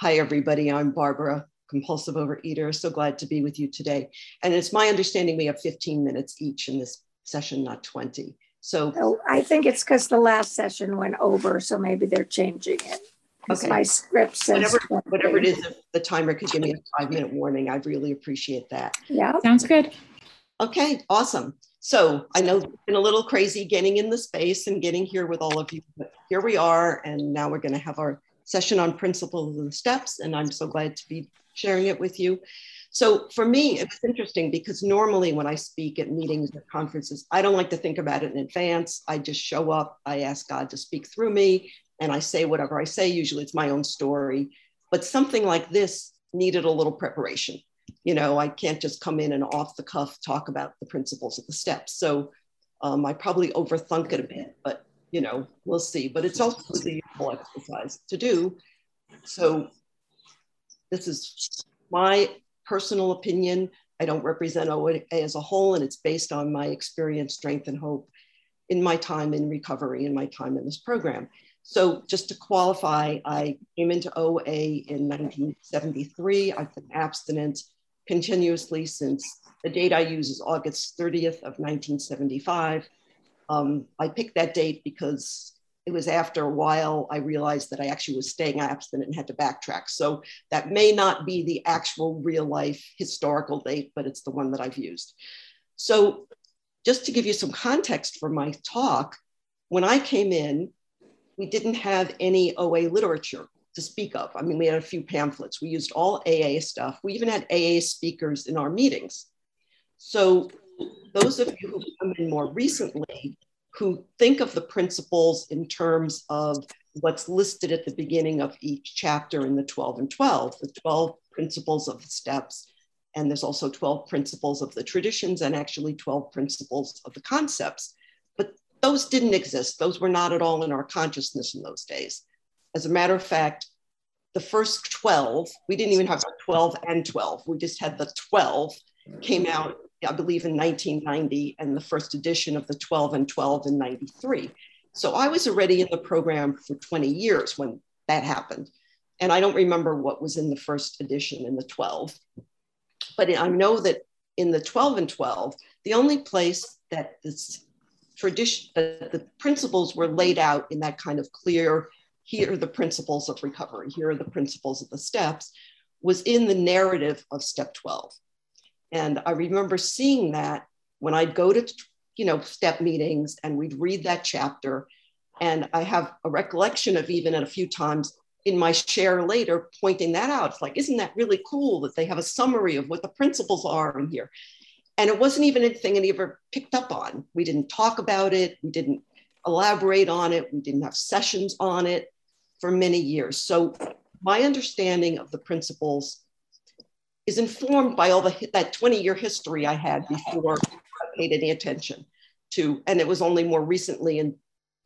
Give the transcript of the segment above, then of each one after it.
Hi, everybody. I'm Barbara, compulsive overeater. So glad to be with you today. And it's my understanding we have 15 minutes each in this session, not 20. So Oh, I think it's because the last session went over, so maybe they're changing it. Okay. my script says. whatever, 20. whatever it is, if the timer could give me a five minute warning, I'd really appreciate that. Yeah, Sounds good. Okay, awesome. So I know it's been a little crazy getting in the space and getting here with all of you, but here we are. And now we're going to have our session on principles and steps. And I'm so glad to be sharing it with you. So for me, it was interesting because normally when I speak at meetings or conferences, I don't like to think about it in advance. I just show up, I ask God to speak through me, and I say whatever I say. Usually it's my own story. But something like this needed a little preparation you know, I can't just come in and off the cuff talk about the principles of the steps. So um, I probably overthunk it a bit, but you know, we'll see. But it's also the useful exercise to do. So this is my personal opinion. I don't represent OA as a whole, and it's based on my experience, strength, and hope in my time in recovery, in my time in this program. So just to qualify, I came into OA in 1973. I've been abstinent continuously since the date I use is August 30th of 1975. Um, I picked that date because it was after a while I realized that I actually was staying abstinent and had to backtrack. So that may not be the actual real life historical date, but it's the one that I've used. So just to give you some context for my talk, when I came in, we didn't have any OA literature to speak of. I mean, we had a few pamphlets. We used all AA stuff. We even had AA speakers in our meetings. So, those of you who come in more recently who think of the principles in terms of what's listed at the beginning of each chapter in the 12 and 12, the 12 principles of the steps, and there's also 12 principles of the traditions and actually 12 principles of the concepts. But those didn't exist. Those were not at all in our consciousness in those days. As a matter of fact, the first 12, we didn't even have 12 and 12. We just had the 12 came out, I believe, in 1990, and the first edition of the 12 and 12 in 93. So I was already in the program for 20 years when that happened. And I don't remember what was in the first edition in the 12. But I know that in the 12 and 12, the only place that this tradition, that the principles were laid out in that kind of clear, here are the principles of recovery, here are the principles of the steps, was in the narrative of step 12. And I remember seeing that when I'd go to, you know, step meetings and we'd read that chapter. And I have a recollection of even at a few times in my share later pointing that out. It's like, isn't that really cool that they have a summary of what the principles are in here? And it wasn't even anything any ever picked up on. We didn't talk about it. We didn't elaborate on it. We didn't have sessions on it for many years. So my understanding of the principles is informed by all the that 20 year history I had before I paid any attention to. And it was only more recently in,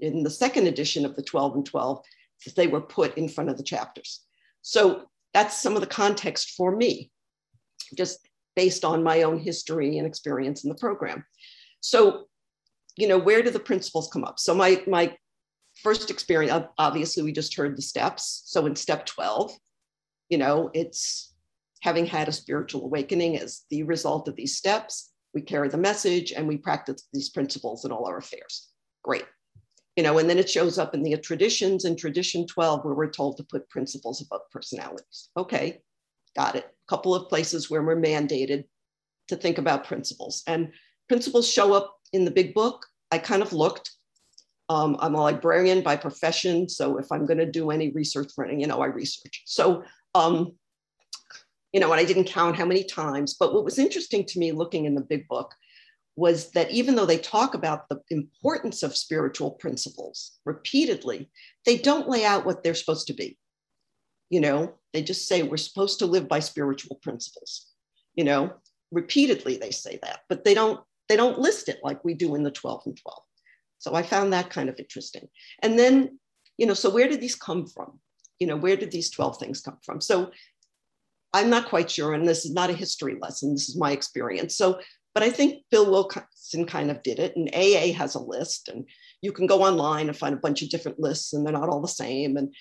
in the second edition of the 12 and 12 that they were put in front of the chapters. So that's some of the context for me, just based on my own history and experience in the program. So, you know, where do the principles come up? So my my first experience, obviously, we just heard the steps. So in step 12, you know, it's having had a spiritual awakening as the result of these steps. We carry the message and we practice these principles in all our affairs. Great. You know, and then it shows up in the traditions in tradition 12, where we're told to put principles above personalities. Okay, got it. A couple of places where we're mandated to think about principles. And principles show up in the big book. I kind of looked. Um, I'm a librarian by profession. So if I'm going to do any research for anything, you know, I research. So, um, you know, and I didn't count how many times. But what was interesting to me looking in the big book was that even though they talk about the importance of spiritual principles repeatedly, they don't lay out what they're supposed to be. You know, they just say we're supposed to live by spiritual principles. You know, repeatedly they say that, but they don't they don't list it like we do in the 12 and 12. So I found that kind of interesting. And then, you know, so where did these come from? You know, where did these 12 things come from? So I'm not quite sure, and this is not a history lesson, this is my experience. So, but I think Bill Wilkerson kind of did it, and AA has a list, and you can go online and find a bunch of different lists, and they're not all the same. And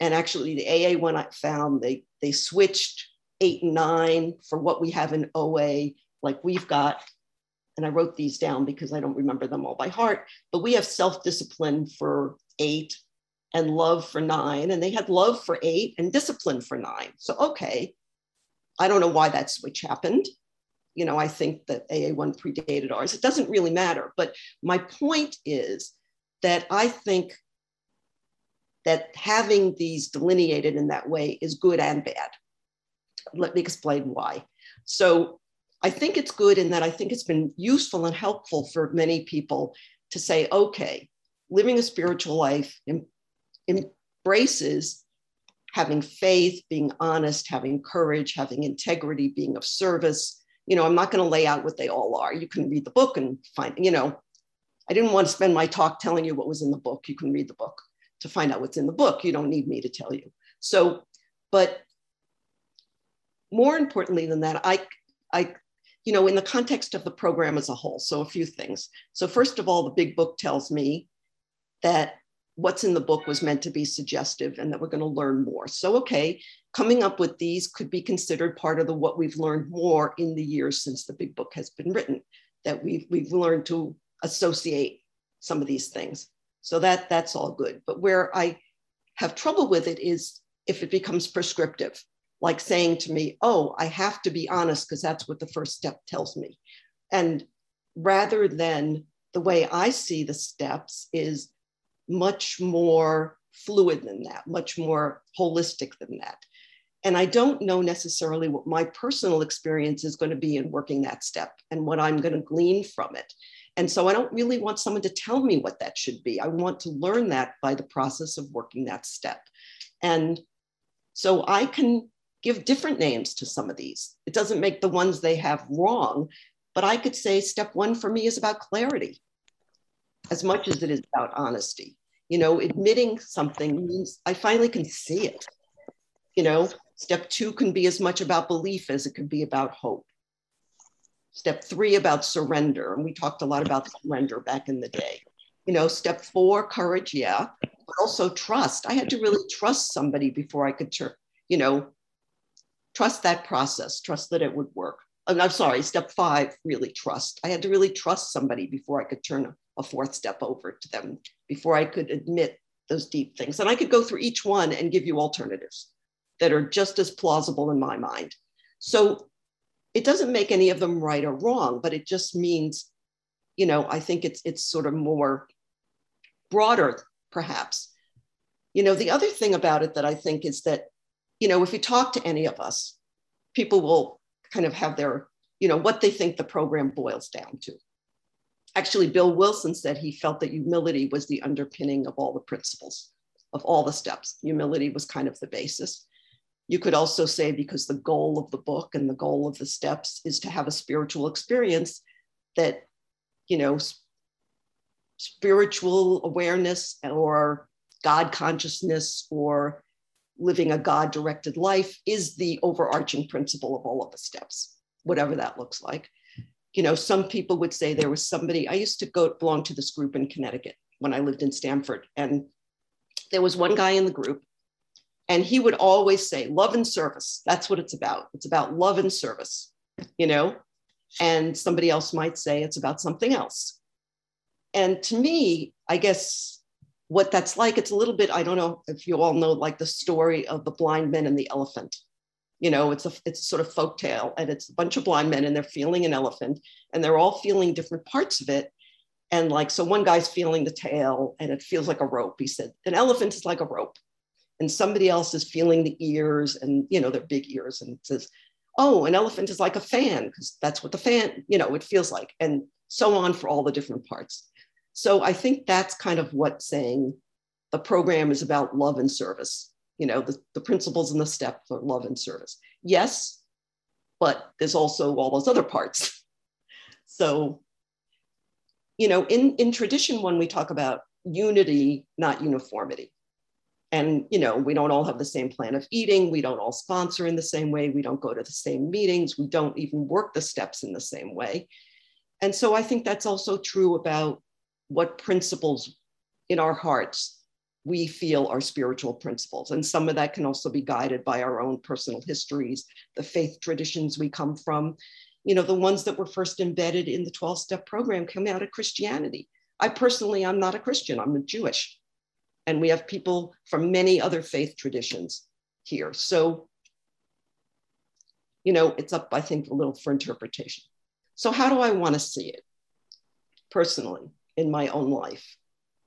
And actually, the AA one I found they they switched eight and nine for what we have in OA, like we've got. And I wrote these down because I don't remember them all by heart, but we have self discipline for eight and love for nine. And they had love for eight and discipline for nine. So, okay, I don't know why that switch happened. You know, I think that AA1 predated ours. It doesn't really matter. But my point is that I think that having these delineated in that way is good and bad. Let me explain why. So I think it's good in that I think it's been useful and helpful for many people to say, okay, living a spiritual life embraces having faith, being honest, having courage, having integrity, being of service. You know, I'm not going to lay out what they all are. You can read the book and find, you know, I didn't want to spend my talk telling you what was in the book. You can read the book to find out what's in the book. You don't need me to tell you. So, but more importantly than that, I, I, you know, in the context of the program as a whole, so a few things. So, first of all, the big book tells me that what's in the book was meant to be suggestive and that we're going to learn more. So, okay, coming up with these could be considered part of the what we've learned more in the years since the big book has been written, that we've, we've learned to associate some of these things. So that that's all good. But where I have trouble with it is if it becomes prescriptive, like saying to me, oh, I have to be honest because that's what the first step tells me. And rather than the way I see the steps is much more fluid than that, much more holistic than that. And I don't know necessarily what my personal experience is going to be in working that step and what I'm going to glean from it. And so I don't really want someone to tell me what that should be. I want to learn that by the process of working that step. And so I can give different names to some of these. It doesn't make the ones they have wrong, but I could say step one for me is about clarity as much as it is about honesty. You know, admitting something means I finally can see it. You know, step two can be as much about belief as it can be about hope. Step three about surrender. And we talked a lot about surrender back in the day. You know, step four, courage, yeah, but also trust. I had to really trust somebody before I could, you know, trust that process, trust that it would work. I'm sorry, step five, really trust. I had to really trust somebody before I could turn a fourth step over to them before I could admit those deep things. And I could go through each one and give you alternatives that are just as plausible in my mind. So it doesn't make any of them right or wrong, but it just means, you know, I think it's it's sort of more broader, perhaps. You know, the other thing about it that I think is that, you know, if you talk to any of us, people will kind of have their, you know, what they think the program boils down to actually, Bill Wilson said he felt that humility was the underpinning of all the principles, of all the steps. Humility was kind of the basis. You could also say because the goal of the book and the goal of the steps is to have a spiritual experience that, you know, spiritual awareness or God consciousness or living a God directed life is the overarching principle of all of the steps, whatever that looks like you know, some people would say there was somebody, I used to go belong to this group in Connecticut when I lived in Stamford. And there was one guy in the group, and he would always say, love and service. That's what it's about. It's about love and service, you know? And somebody else might say it's about something else. And to me, I guess what that's like, it's a little bit, I don't know if you all know, like the story of the blind men and the elephant. You know it's a it's a sort of folk tale and it's a bunch of blind men and they're feeling an elephant and they're all feeling different parts of it. And like so one guy's feeling the tail and it feels like a rope. He said an elephant is like a rope. And somebody else is feeling the ears and you know their big ears and says oh an elephant is like a fan because that's what the fan you know it feels like and so on for all the different parts so i think that's kind of what saying the program is about love and service. You know, the, the principles and the steps for love and service. Yes, but there's also all those other parts. so, you know, in, in tradition, when we talk about unity, not uniformity, and you know we don't all have the same plan of eating. We don't all sponsor in the same way. We don't go to the same meetings. We don't even work the steps in the same way. And so i think that's also true about what principles in our hearts we feel are spiritual principles. And some of that can also be guided by our own personal histories, the faith traditions we come from. You know, the ones that were first embedded in the 12 step program come out of Christianity. I personally, I'm not a Christian, I'm a Jewish. And we have people from many other faith traditions here. So, you know, it's up, I think, a little for interpretation. So, how do I want to see it personally in my own life?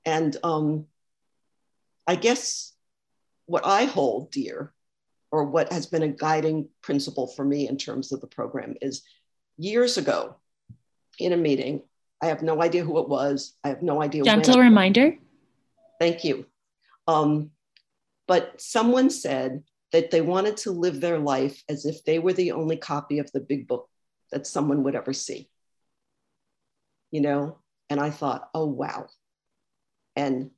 And um, I guess what I hold dear, or what has been a guiding principle for me in terms of the program, is years ago in a meeting, I have no idea who it was. I have no idea. Gentle reminder. Thank you. Um, but someone said that they wanted to live their life as if they were the only copy of the big book that someone would ever see. You know, and I thought, oh, wow. And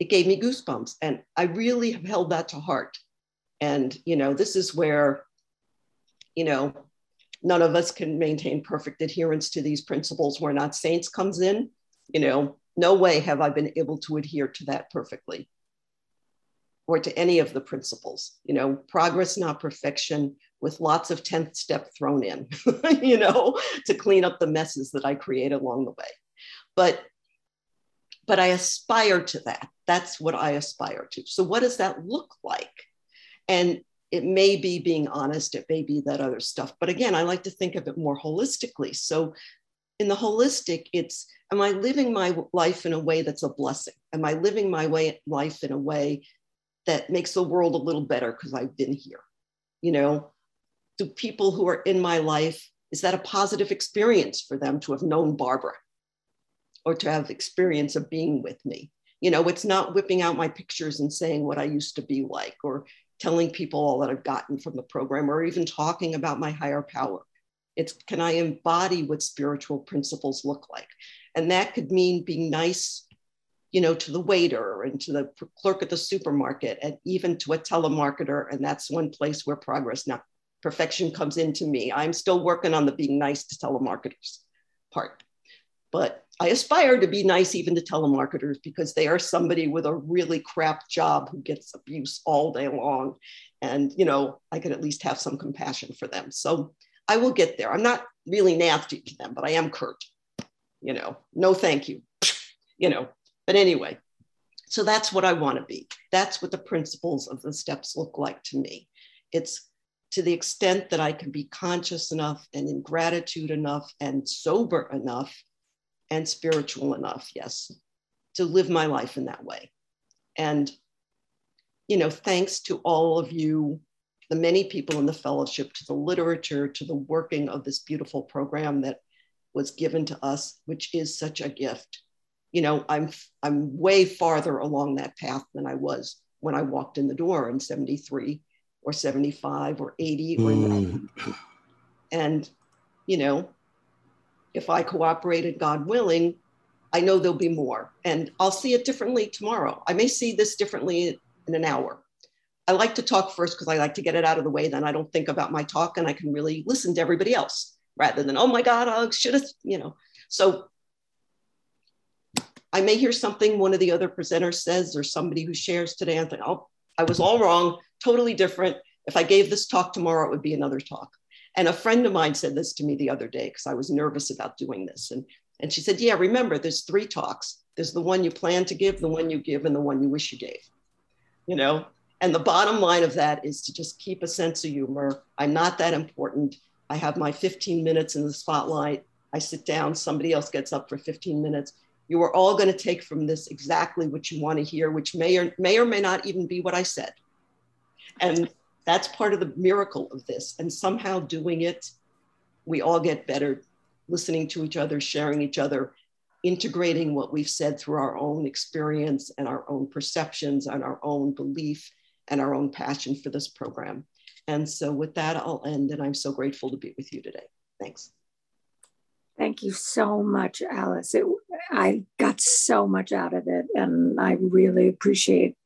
it gave me goosebumps. And I really have held that to heart. And, you know, this is where, you know, none of us can maintain perfect adherence to these principles. We're not saints comes in, you know, no way have I been able to adhere to that perfectly or to any of the principles, you know, progress, not perfection, with lots of 10th step thrown in, you know, to clean up the messes that I create along the way. But but I aspire to that. That's what I aspire to. So what does that look like? And it may be being honest, it may be that other stuff. But again, I like to think of it more holistically. So in the holistic, it's am I living my life in a way that's a blessing? Am I living my way life in a way that makes the world a little better because I've been here? You know, do people who are in my life, is that a positive experience for them to have known Barbara or to have experience of being with me? You know, it's not whipping out my pictures and saying what I used to be like or telling people all that I've gotten from the program or even talking about my higher power. It's can I embody what spiritual principles look like? And that could mean being nice, you know, to the waiter and to the clerk at the supermarket and even to a telemarketer. And that's one place where progress, not perfection, comes into me. I'm still working on the being nice to telemarketers part. But I aspire to be nice even to telemarketers because they are somebody with a really crap job who gets abuse all day long. And, you know, I could at least have some compassion for them. So I will get there. I'm not really nasty to them, but I am curt, you know, no thank you, you know. But anyway, so that's what I want to be. That's what the principles of the steps look like to me. It's to the extent that I can be conscious enough and in gratitude enough and sober enough and spiritual enough, yes, to live my life in that way. And, you know, thanks to all of you, the many people in the fellowship, to the literature, to the working of this beautiful program that was given to us, which is such a gift. You know, I'm I'm way farther along that path than I was when I walked in the door in 73 or 75 or 80 or mm. 90. And, you know, if I cooperated, God willing, I know there'll be more. And I'll see it differently tomorrow. I may see this differently in an hour. I like to talk first because I like to get it out of the way. Then I don't think about my talk and I can really listen to everybody else rather than, oh my God, I should have, you know. So I may hear something one of the other presenters says or somebody who shares today and think, oh, I was all wrong, totally different. If I gave this talk tomorrow, it would be another talk. And a friend of mine said this to me the other day because I was nervous about doing this. And, and she said, Yeah, remember, there's three talks there's the one you plan to give, the one you give, and the one you wish you gave. You know? And the bottom line of that is to just keep a sense of humor. I'm not that important. I have my 15 minutes in the spotlight. I sit down, somebody else gets up for 15 minutes. You are all going to take from this exactly what you want to hear, which may or may or may not even be what I said. And that's part of the miracle of this. And somehow doing it, we all get better listening to each other, sharing each other, integrating what we've said through our own experience and our own perceptions and our own belief and our own passion for this program. And so with that, I'll end. And I'm so grateful to be with you today. Thanks. Thank you so much, Alice. It, I got so much out of it, and I really appreciate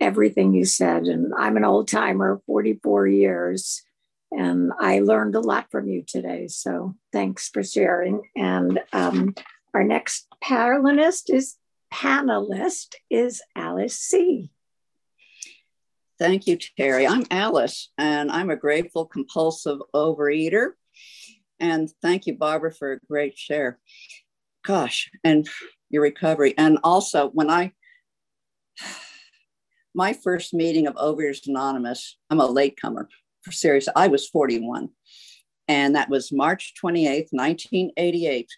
everything you said. And I'm an old timer, 44 years, and I learned a lot from you today. So thanks for sharing. And um, our next panelist is panelist is Alice C. Thank you, Terry. I'm Alice, and I'm a grateful compulsive overeater. And thank you, Barbara, for a great share. Gosh, and your recovery. And also, when I, my first meeting of Overeaters Anonymous, I'm a latecomer. For serious, I was 41. And that was March 28th, 1988.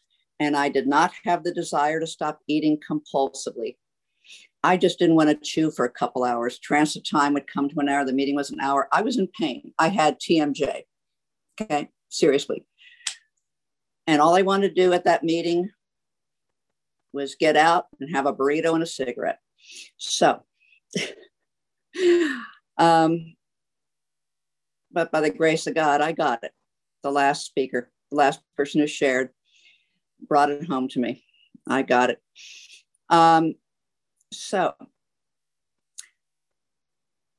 And I did not have the desire to stop eating compulsively. I just didn't want to chew for a couple hours. Transit time would come to an hour. The meeting was an hour. I was in pain. I had TMJ. Okay, seriously. And all I wanted to do at that meeting was get out and have a burrito and a cigarette. So, um, but by the grace of God, I got it. The last speaker, the last person who shared, brought it home to me. I got it. Um, so,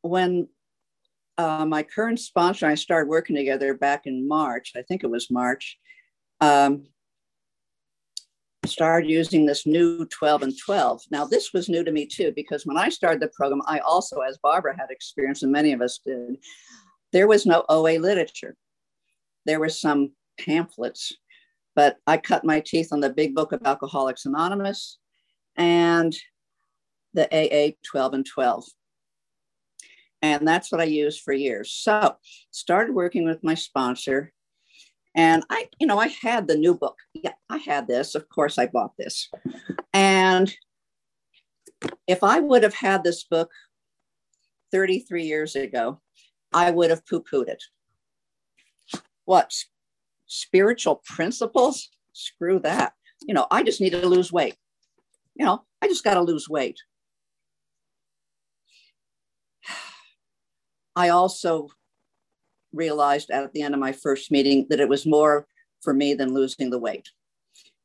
when uh, my current sponsor and I started working together back in March, I think it was March, um, started using this new 12 and 12. Now, this was new to me too, because when I started the program, I also, as Barbara had experienced, and many of us did, there was no OA literature. There were some pamphlets, but I cut my teeth on the big book of Alcoholics Anonymous and the AA 12 and 12. And that's what I used for years. So started working with my sponsor. And I, you know, I had the new book. Yeah, I had this. Of course, I bought this. And if I would have had this book 33 years ago, I would have poo pooed it. What? Spiritual principles? Screw that. You know, I just need to lose weight. You know, I just got to lose weight. I also realized at the end of my first meeting that it was more for me than losing the weight.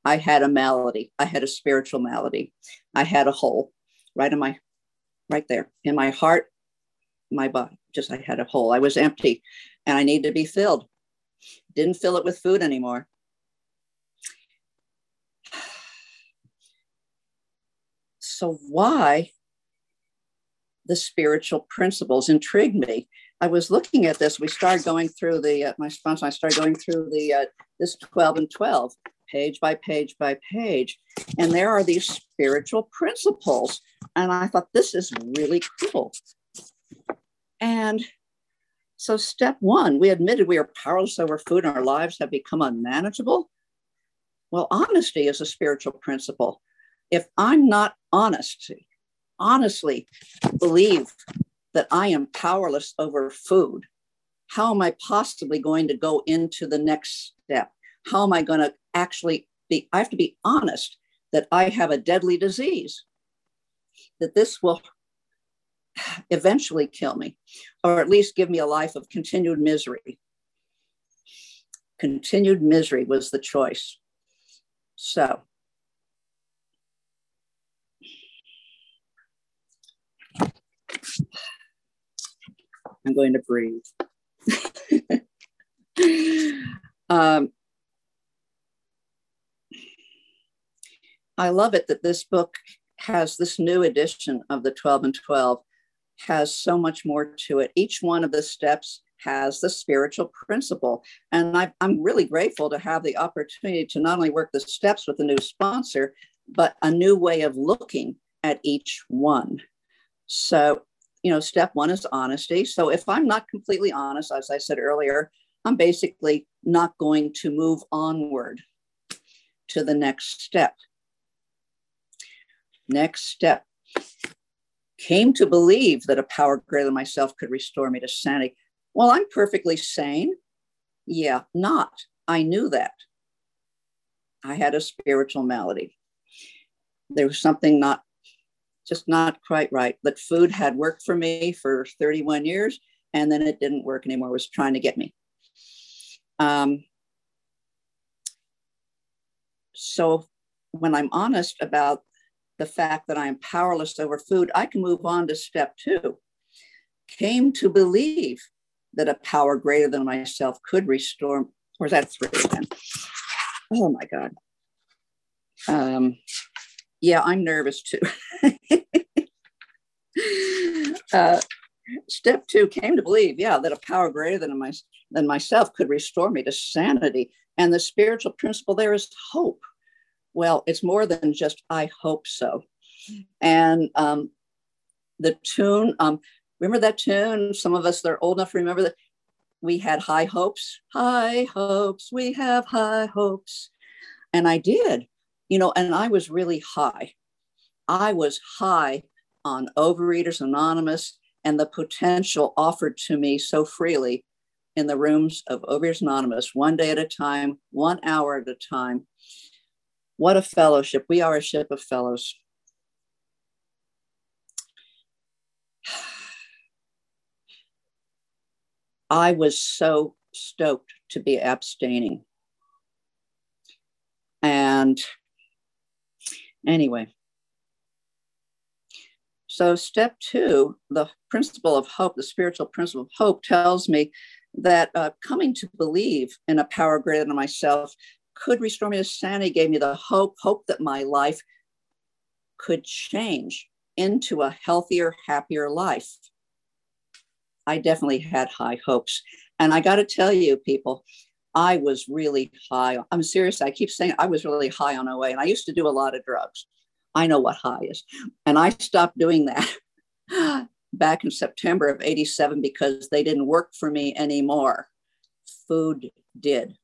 I had a malady. I had a spiritual malady. I had a hole right in my, right there in my heart, my body. Just I had a hole. I was empty and I needed to be filled. Didn't fill it with food anymore. So why the spiritual principles intrigued me. I was looking at this. We started going through the uh, my sponsor. I started going through the uh, this twelve and twelve page by page by page, and there are these spiritual principles. And I thought this is really cool. And so, step one, we admitted we are powerless over food and our lives have become unmanageable. Well, honesty is a spiritual principle. If I'm not honest, honestly believe that I am powerless over food, how am I possibly going to go into the next step? How am I going to actually be? I have to be honest that I have a deadly disease, that this will eventually kill me, or at least give me a life of continued misery. Continued misery was the choice. So, I'm going to breathe. um, I love it that this book has this new edition of the 12 and 12 has so much more to it. Each one of the steps has the spiritual principle. And I, am really grateful to have the opportunity to not only work the steps with a new sponsor, but a new way of looking at each one. So you know, step one is honesty. So if I'm not completely honest, as I said earlier, I'm basically not going to move onward to the next step. Next step came to believe that a power greater than myself could restore me to sanity. Well, I'm perfectly sane. Yeah, not. I knew that. I had a spiritual malady. There was something not just not quite right. But food had worked for me for 31 years, and then it didn't work anymore. It was trying to get me. Um, so when I'm honest about the fact that I am powerless over food, I can move on to step two. Came to believe that a power greater than myself could restore, or is that three again? Oh my God. Um, Yeah, I'm nervous too. uh, step two came to believe, yeah, that a power greater than, my, than myself could restore me to sanity. And the spiritual principle there is hope. Well, it's more than just I hope so. And um, the tune, um, remember that tune? Some of us that are old enough to remember that we had high hopes, high hopes, we have high hopes. And I did, you know, and I was really high. I was high on Overeaters Anonymous and the potential offered to me so freely in the rooms of Overeaters Anonymous, one day at a time, one hour at a time. What a fellowship. We are a ship of fellows. I was so stoked to be abstaining. And anyway, so, step two, the principle of hope, the spiritual principle of hope, tells me that uh, coming to believe in a power greater than myself could restore me to sanity, gave me the hope, hope that my life could change into a healthier, happier life. I definitely had high hopes. And I got to tell you, people, I was really high. I'm serious. I keep saying I was really high on OA, and I used to do a lot of drugs. I know what high is. And I stopped doing that back in September of 87 because they didn't work for me anymore. Food did.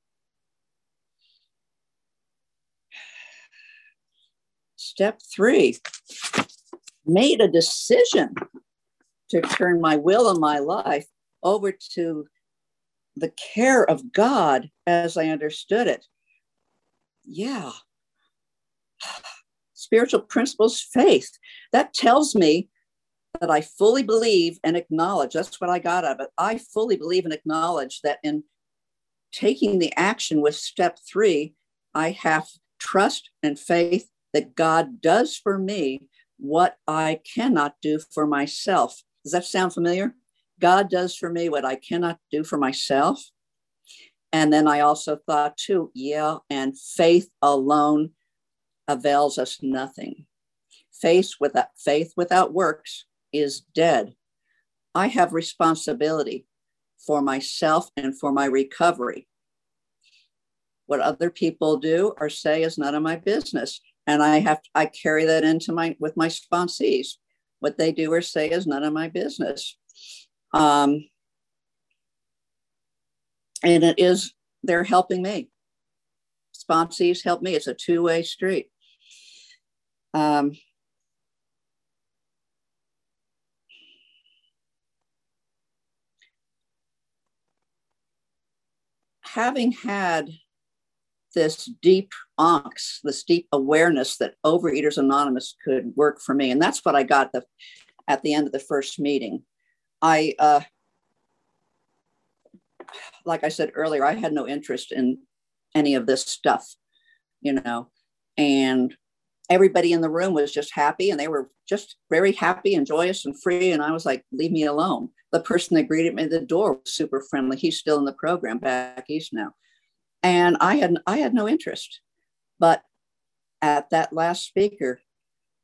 Step three, made a decision to turn my will and my life over to the care of God as I understood it. Yeah spiritual principles faith. That tells me that I fully believe and acknowledge. That's what I got out of it. I fully believe and acknowledge that in taking the action with step three, I have trust and faith that God does for me what I cannot do for myself. Does that sound familiar? God does for me what I cannot do for myself. And then I also thought, too, yeah, and faith alone avails us nothing. Faith without, faith without works is dead. I have responsibility for myself and for my recovery. What other people do or say is none of my business. And I have I carry that into my with my sponsees. What they do or say is none of my business. Um, and it is they're helping me. Sponsees help me. It's a two-way street. Um, having had this deep onks, this deep awareness that Overeaters Anonymous could work for me, and that's what I got the, at the end of the first meeting. I, uh, like I said earlier, I had no interest in any of this stuff, you know, and everybody in the room was just happy and they were just very happy and joyous and free. And I was like, leave me alone. The person that greeted me at the door was super friendly. He's still in the program back east now. And I had I had no interest. But at that last speaker,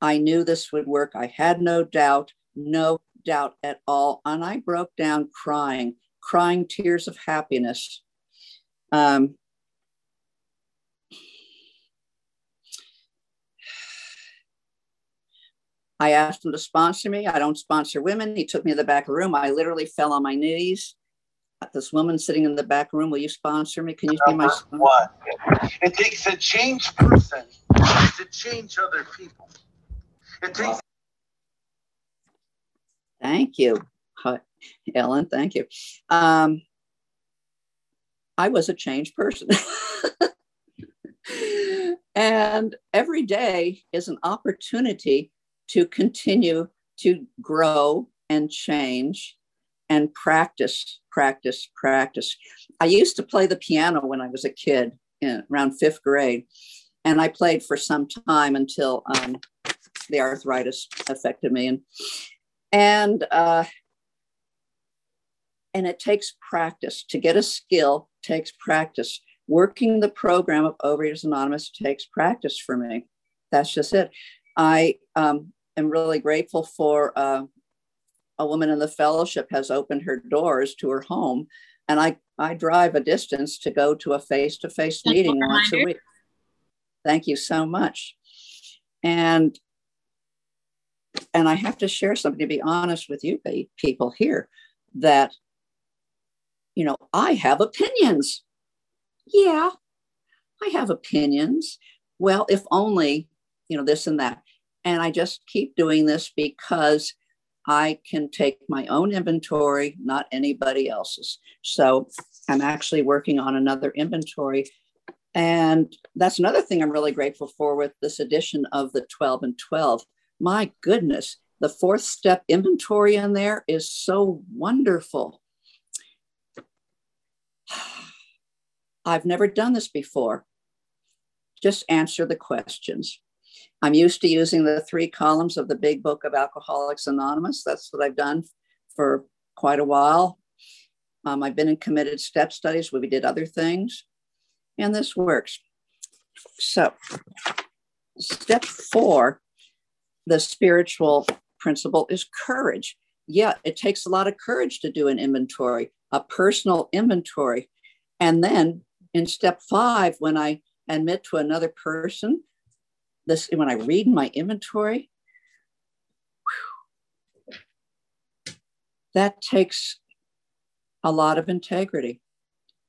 I knew this would work. I had no doubt, no doubt at all. And I broke down crying, crying tears of happiness. Um, I asked him to sponsor me. I don't sponsor women. He took me to the back room. I literally fell on my knees. This woman sitting in the back room, will you sponsor me? Can you be my sponsor? It takes a changed person to change other people. It takes. Thank you, Ellen. Thank you. Um, I was a changed person. and every day is an opportunity to continue to grow and change and practice, practice, practice. I used to play the piano when I was a kid, in, around fifth grade, and I played for some time until um, the arthritis affected me, and and uh, and it takes practice to get a skill. Takes practice. Working the program of Overeaters Anonymous takes practice for me. That's just it I um, am really grateful for uh, a woman in the fellowship has opened her doors to her home, and I I drive a distance to go to a face to face meeting once a week. Thank you so much, and and I have to share something to be honest with you people here that you know I have opinions. Yeah, I have opinions. Well, if only you know this and that, and I just keep doing this because I can take my own inventory, not anybody else's. So I'm actually working on another inventory. And that's another thing I'm really grateful for with this edition of the 12 and 12. My goodness, the fourth step inventory in there is so wonderful. I've never done this before. Just answer the questions. I'm used to using the three columns of the big book of Alcoholics Anonymous. That's what I've done for quite a while. Um, I've been in committed step studies where we did other things, and this works. So, step four, the spiritual principle is courage. Yeah, it takes a lot of courage to do an inventory, a personal inventory. And then in step five, when I admit to another person this when I read my inventory, that takes a lot of integrity.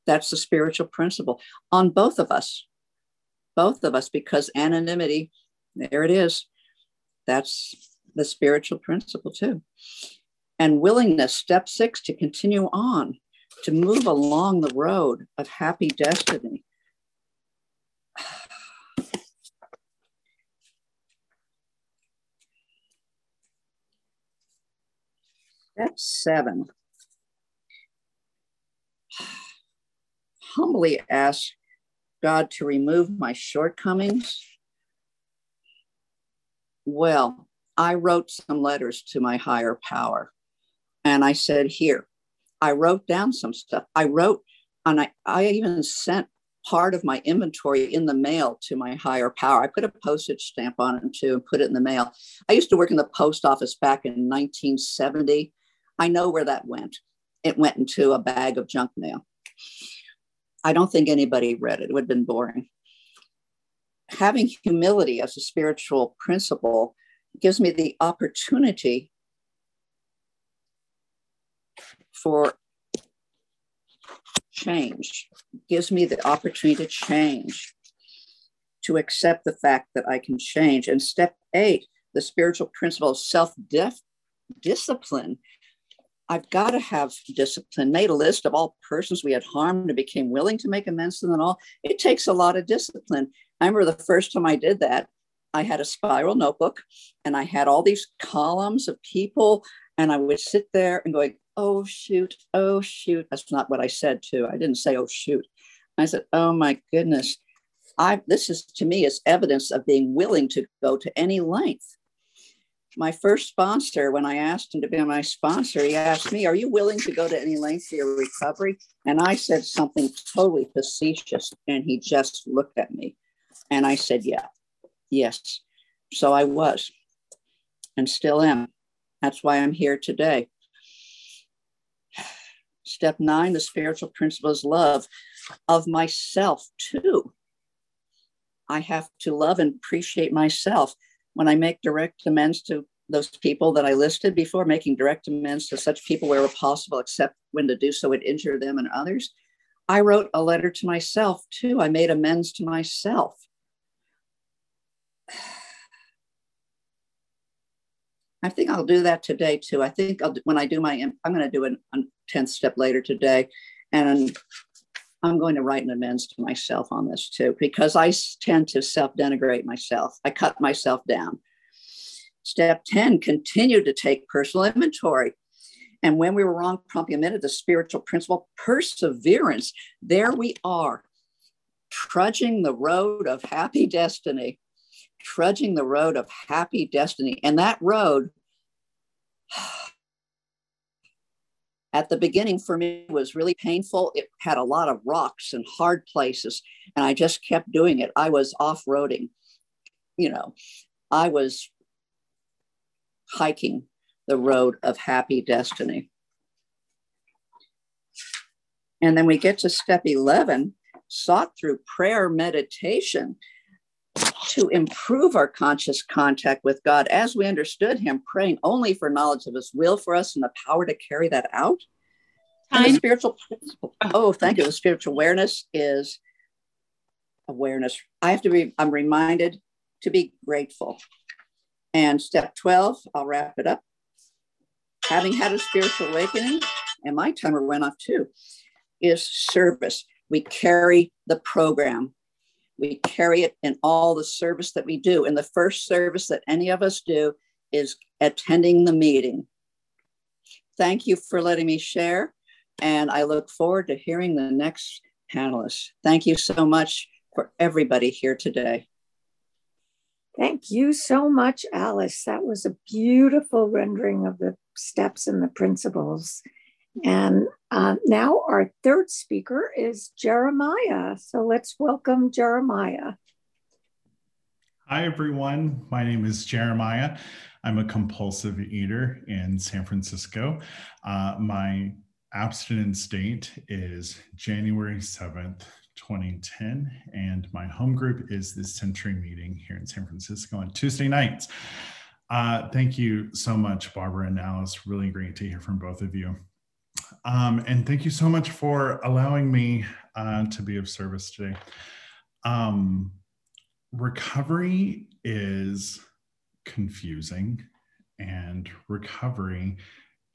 That's the spiritual principle on both of us, both of us, because anonymity, there it is. That's the spiritual principle too. And willingness, step six, to continue on, to move along the road of happy destiny. Step seven. Humbly ask God to remove my shortcomings. Well, I wrote some letters to my higher power. And I said, Here, I wrote down some stuff. I wrote, and I, I even sent part of my inventory in the mail to my higher power. I put a postage stamp on it too and put it in the mail. I used to work in the post office back in 1970. I know where that went. It went into a bag of junk mail. I don't think anybody read it. It would have been boring. Having humility as a spiritual principle gives me the opportunity for change, gives me the opportunity to change, to accept the fact that I can change. And step eight, the spiritual principle of self discipline I've got to have discipline. Made a list of all persons we had harmed and became willing to make amends to them all. It takes a lot of discipline. I remember the first time I did that, I had a spiral notebook and I had all these columns of people, and I would sit there and going, "Oh shoot, oh shoot." That's not what I said to. I didn't say, "Oh shoot." I said, "Oh my goodness." I this is to me is evidence of being willing to go to any length my first sponsor, when I asked him to be my sponsor, he asked me, Are you willing to go to any length for your recovery? And I said something totally facetious, and he just looked at me. And I said, Yeah, yes. So I was, and still am. That's why I'm here today. Step nine the spiritual principle is love of myself, too. I have to love and appreciate myself when I make direct amends to those people that I listed before, making direct amends to such people where possible, except when to do so would injure them and others. I wrote a letter to myself too. I made amends to myself. I think I'll do that today too. I think I'll, when I do my, I'm going to do a 10th step later today. And I'm going to write an amends to myself on this too, because I tend to self denigrate myself. I cut myself down. Step 10 continue to take personal inventory. And when we were wrong, promptly omitted the spiritual principle, perseverance. There we are, trudging the road of happy destiny, trudging the road of happy destiny. And that road, at the beginning for me was really painful. It had a lot of rocks and hard places, and I just kept doing it. I was off roading, you know, I was hiking the road of happy destiny. And then we get to step 11 sought through prayer meditation to improve our conscious contact with God as we understood Him, praying only for knowledge of His will for us and the power to carry that out. And the spiritual principle. Ah. Oh, thank you. The spiritual awareness is awareness. I have to be, I'm reminded to be grateful. And step 12, I'll wrap it up. Having had a spiritual awakening, and my timer went off too, is service. We carry the program. We carry it in all the service that we do. And the first service that any of us do is attending the meeting. Thank you for letting me share. And I look forward to hearing the next panelists. Thank you so much for everybody here today. Thank you so much, Alice. That was a beautiful rendering of the steps and the principles. And uh, now our third speaker is Jeremiah. So let's welcome Jeremiah. Hi, everyone. My name is Jeremiah. I'm a compulsive eater in San Francisco. Uh, my abstinence date is January 7th, 2010, and my home group is the Century meeting here in San Francisco on Tuesday nights. Uh, thank you so much, Barbara and Alice. Really great to hear from both of you. Um, and thank you so much for allowing me uh, to be of service today. Um, recovery is confusing, and recovery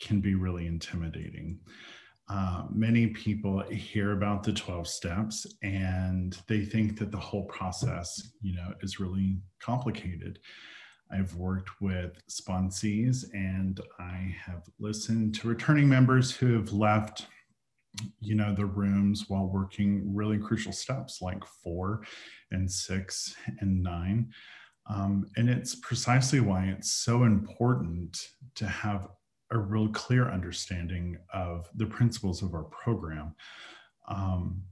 can be really intimidating. Uh, many people hear about the 12 steps and they think that the whole process, you know, is really complicated. I've worked with sponsees and I have listened to returning members who have left, you know, the rooms while working really crucial steps like four and six and nine. Um, and it's precisely why it's so important to have a real clear understanding of the principles of our program. Um,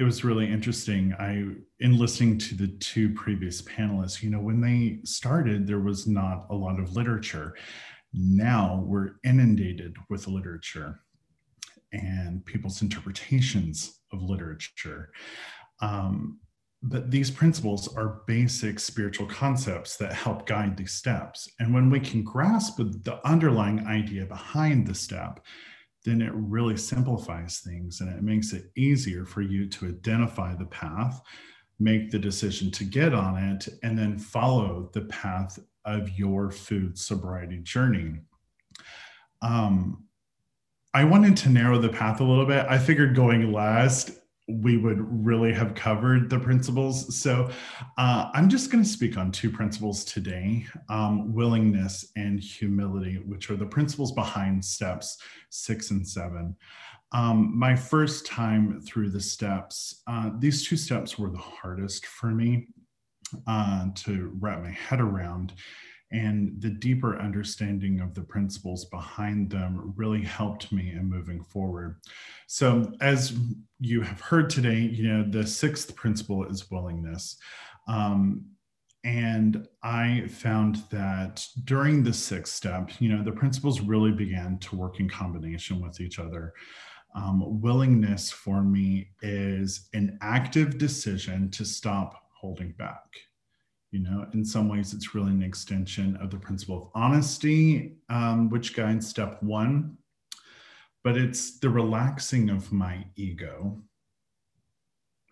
it was really interesting. I, in listening to the two previous panelists, you know, when they started, there was not a lot of literature. Now we're inundated with literature and people's interpretations of literature. Um, but these principles are basic spiritual concepts that help guide these steps. And when we can grasp the underlying idea behind the step, then it really simplifies things and it makes it easier for you to identify the path, make the decision to get on it, and then follow the path of your food sobriety journey. Um, I wanted to narrow the path a little bit. I figured going last we would really have covered the principles. So uh, I'm just going to speak on two principles today um, willingness and humility, which are the principles behind steps six and seven. Um, my first time through the steps, uh, these two steps were the hardest for me uh, to wrap my head around and the deeper understanding of the principles behind them really helped me in moving forward. So, as you have heard today, you know, the sixth principle is willingness. Um, and I found that during the sixth step, you know, the principles really began to work in combination with each other. Um, willingness for me is an active decision to stop holding back you know in some ways it's really an extension of the principle of honesty um, which guides step one. But it's the relaxing of my ego.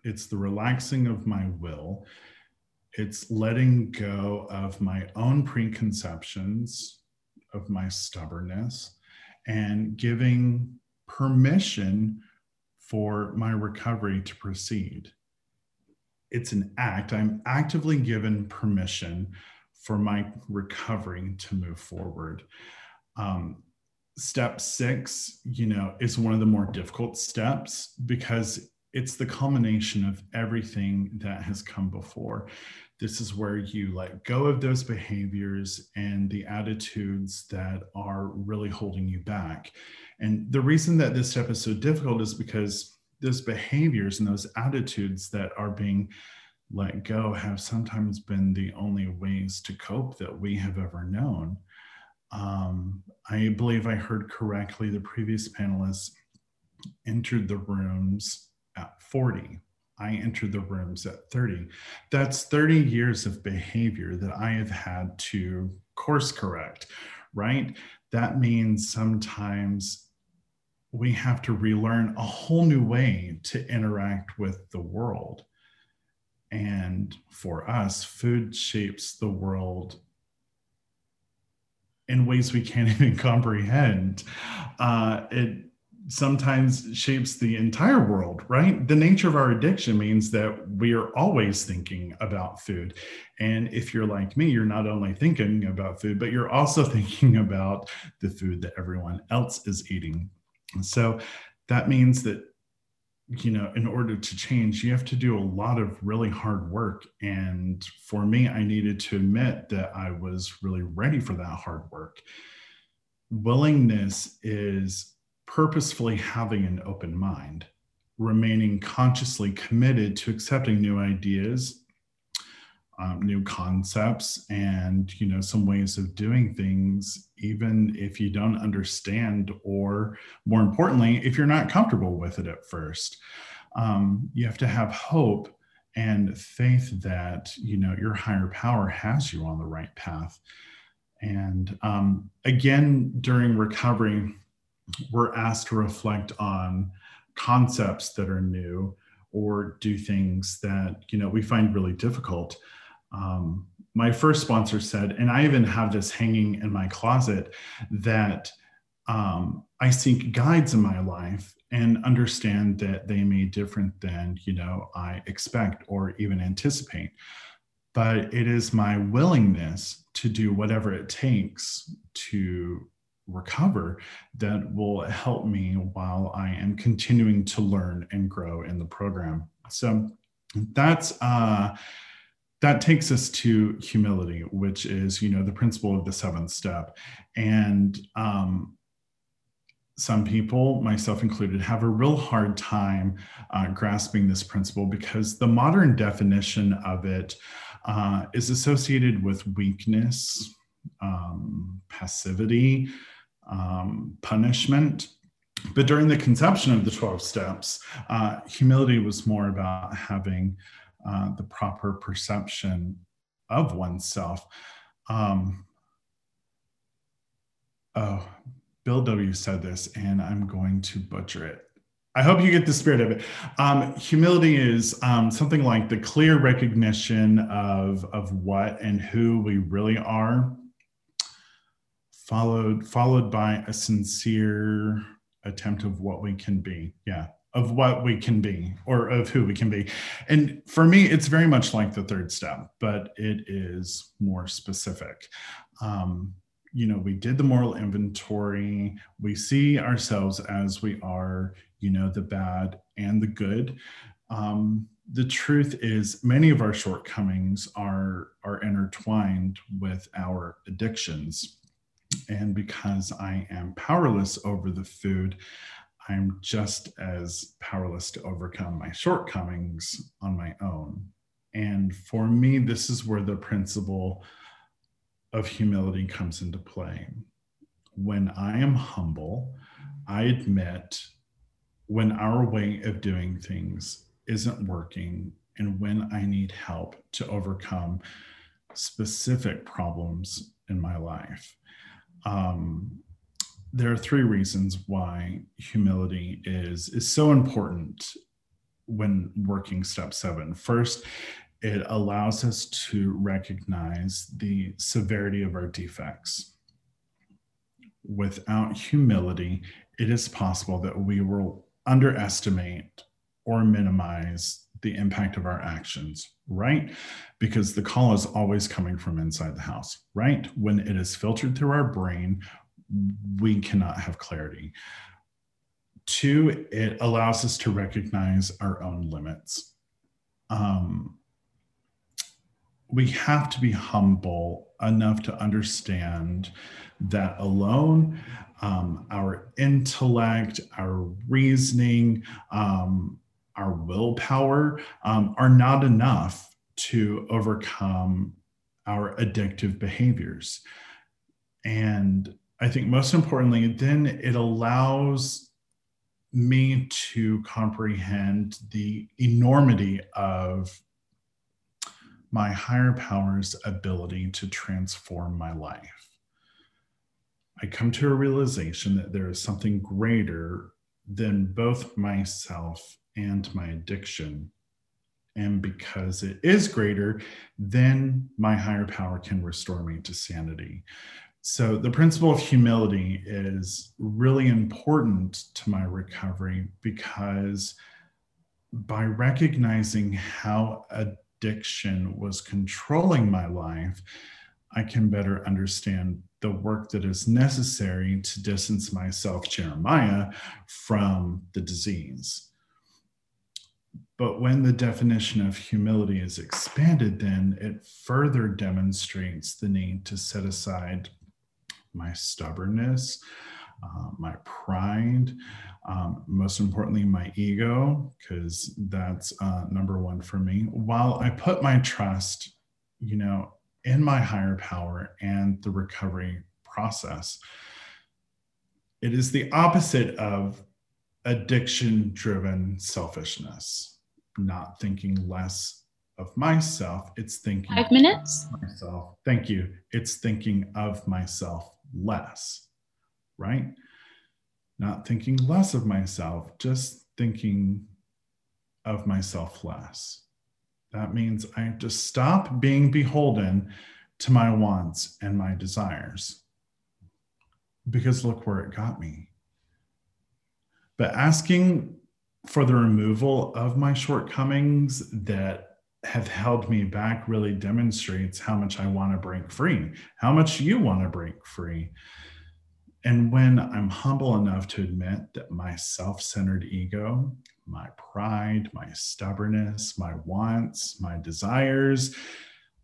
It's the relaxing of my will. It's letting go of my own preconceptions of my stubbornness and giving permission for my recovery to proceed it's an act. I'm actively given permission for my recovery to move forward. Um, step six, you know, is one of the more difficult steps because it's the culmination of everything that has come before. This is where you let go of those behaviors and the attitudes that are really holding you back. And the reason that this step is so difficult is because those behaviors and those attitudes that are being let go have sometimes been the only ways to cope that we have ever known. Um, I believe I heard correctly the previous panelists entered the rooms at 40. I entered the rooms at 30. That's 30 years of behavior that I have had to course correct, right? That means sometimes we have to relearn a whole new way to interact with the world. And for us, food shapes the world in ways we can't even comprehend. Uh, it sometimes shapes the entire world, right? The nature of our addiction means that we are always thinking about food. And if you're like me, you're not only thinking about food, but you're also thinking about the food that everyone else is eating. So that means that, you know, in order to change, you have to do a lot of really hard work. And for me, I needed to admit that I was really ready for that hard work. Willingness is purposefully having an open mind, remaining consciously committed to accepting new ideas, um, new concepts, and you know some ways of doing things, even if you don't understand, or more importantly, if you're not comfortable with it at first. Um, you have to have hope and faith that you know your higher power has you on the right path. And um, again, during recovery, we're asked to reflect on concepts that are new or do things that you know we find really difficult um, my first sponsor said and i even have this hanging in my closet that um, i seek guides in my life and understand that they may different than you know i expect or even anticipate but it is my willingness to do whatever it takes to recover that will help me while I am continuing to learn and grow in the program. So that's uh, that takes us to humility, which is you know the principle of the seventh step, and um, some people, myself included, have a real hard time uh, grasping this principle because the modern definition of it uh, is associated with weakness, um, passivity, um, punishment. But during the conception of the 12 steps, uh, humility was more about having uh, the proper perception of oneself. Um, oh, Bill W. said this, and I'm going to butcher it. I hope you get the spirit of it. Um, humility is um, something like the clear recognition of, of what and who we really are followed followed by a sincere attempt of what we can be yeah of what we can be or of who we can be. And for me it's very much like the third step but it is more specific. Um, you know we did the moral inventory. We see ourselves as we are you know the bad and the good. Um, the truth is many of our shortcomings are are intertwined with our addictions. And because I am powerless over the food, I'm just as powerless to overcome my shortcomings on my own. And for me, this is where the principle of humility comes into play. When I am humble, I admit when our way of doing things isn't working and when I need help to overcome specific problems in my life um, there are three reasons why humility is is so important when working step seven. First, it allows us to recognize the severity of our defects. Without humility, it is possible that we will underestimate or minimize the impact of our actions, right? Because the call is always coming from inside the house, right? When it is filtered through our brain, we cannot have clarity. Two, it allows us to recognize our own limits. Um, we have to be humble enough to understand that alone, um, our intellect, our reasoning, um, our willpower um, are not enough to overcome our addictive behaviors. And I think most importantly, then it allows me to comprehend the enormity of my higher power's ability to transform my life. I come to a realization that there is something greater than both myself and my addiction. And because it is greater, then my higher power can restore me to sanity. So, the principle of humility is really important to my recovery because by recognizing how addiction was controlling my life, I can better understand the work that is necessary to distance myself, Jeremiah, from the disease. But when the definition of humility is expanded, then it further demonstrates the need to set aside my stubbornness, uh, my pride, um, most importantly, my ego, because that's uh, number one for me. While I put my trust, you know, in my higher power and the recovery process. It is the opposite of addiction driven selfishness, not thinking less of myself. It's thinking five minutes. Myself. Thank you. It's thinking of myself less, right? Not thinking less of myself, just thinking of myself less. That means I have to stop being beholden to my wants and my desires. Because look where it got me. But asking for the removal of my shortcomings that have held me back really demonstrates how much I want to break free, how much you want to break free. And when I'm humble enough to admit that my self centered ego my pride, my stubbornness, my wants, my desires,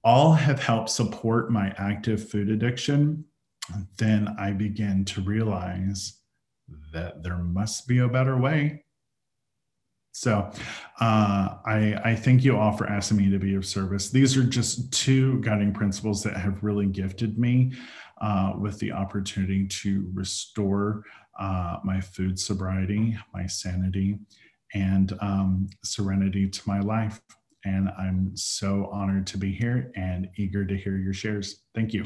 all have helped support my active food addiction, then I begin to realize that there must be a better way. So uh, I, I thank you all for asking me to be of service. These are just two guiding principles that have really gifted me uh, with the opportunity to restore uh, my food sobriety, my sanity, and um, serenity to my life. And I'm so honored to be here and eager to hear your shares. Thank you.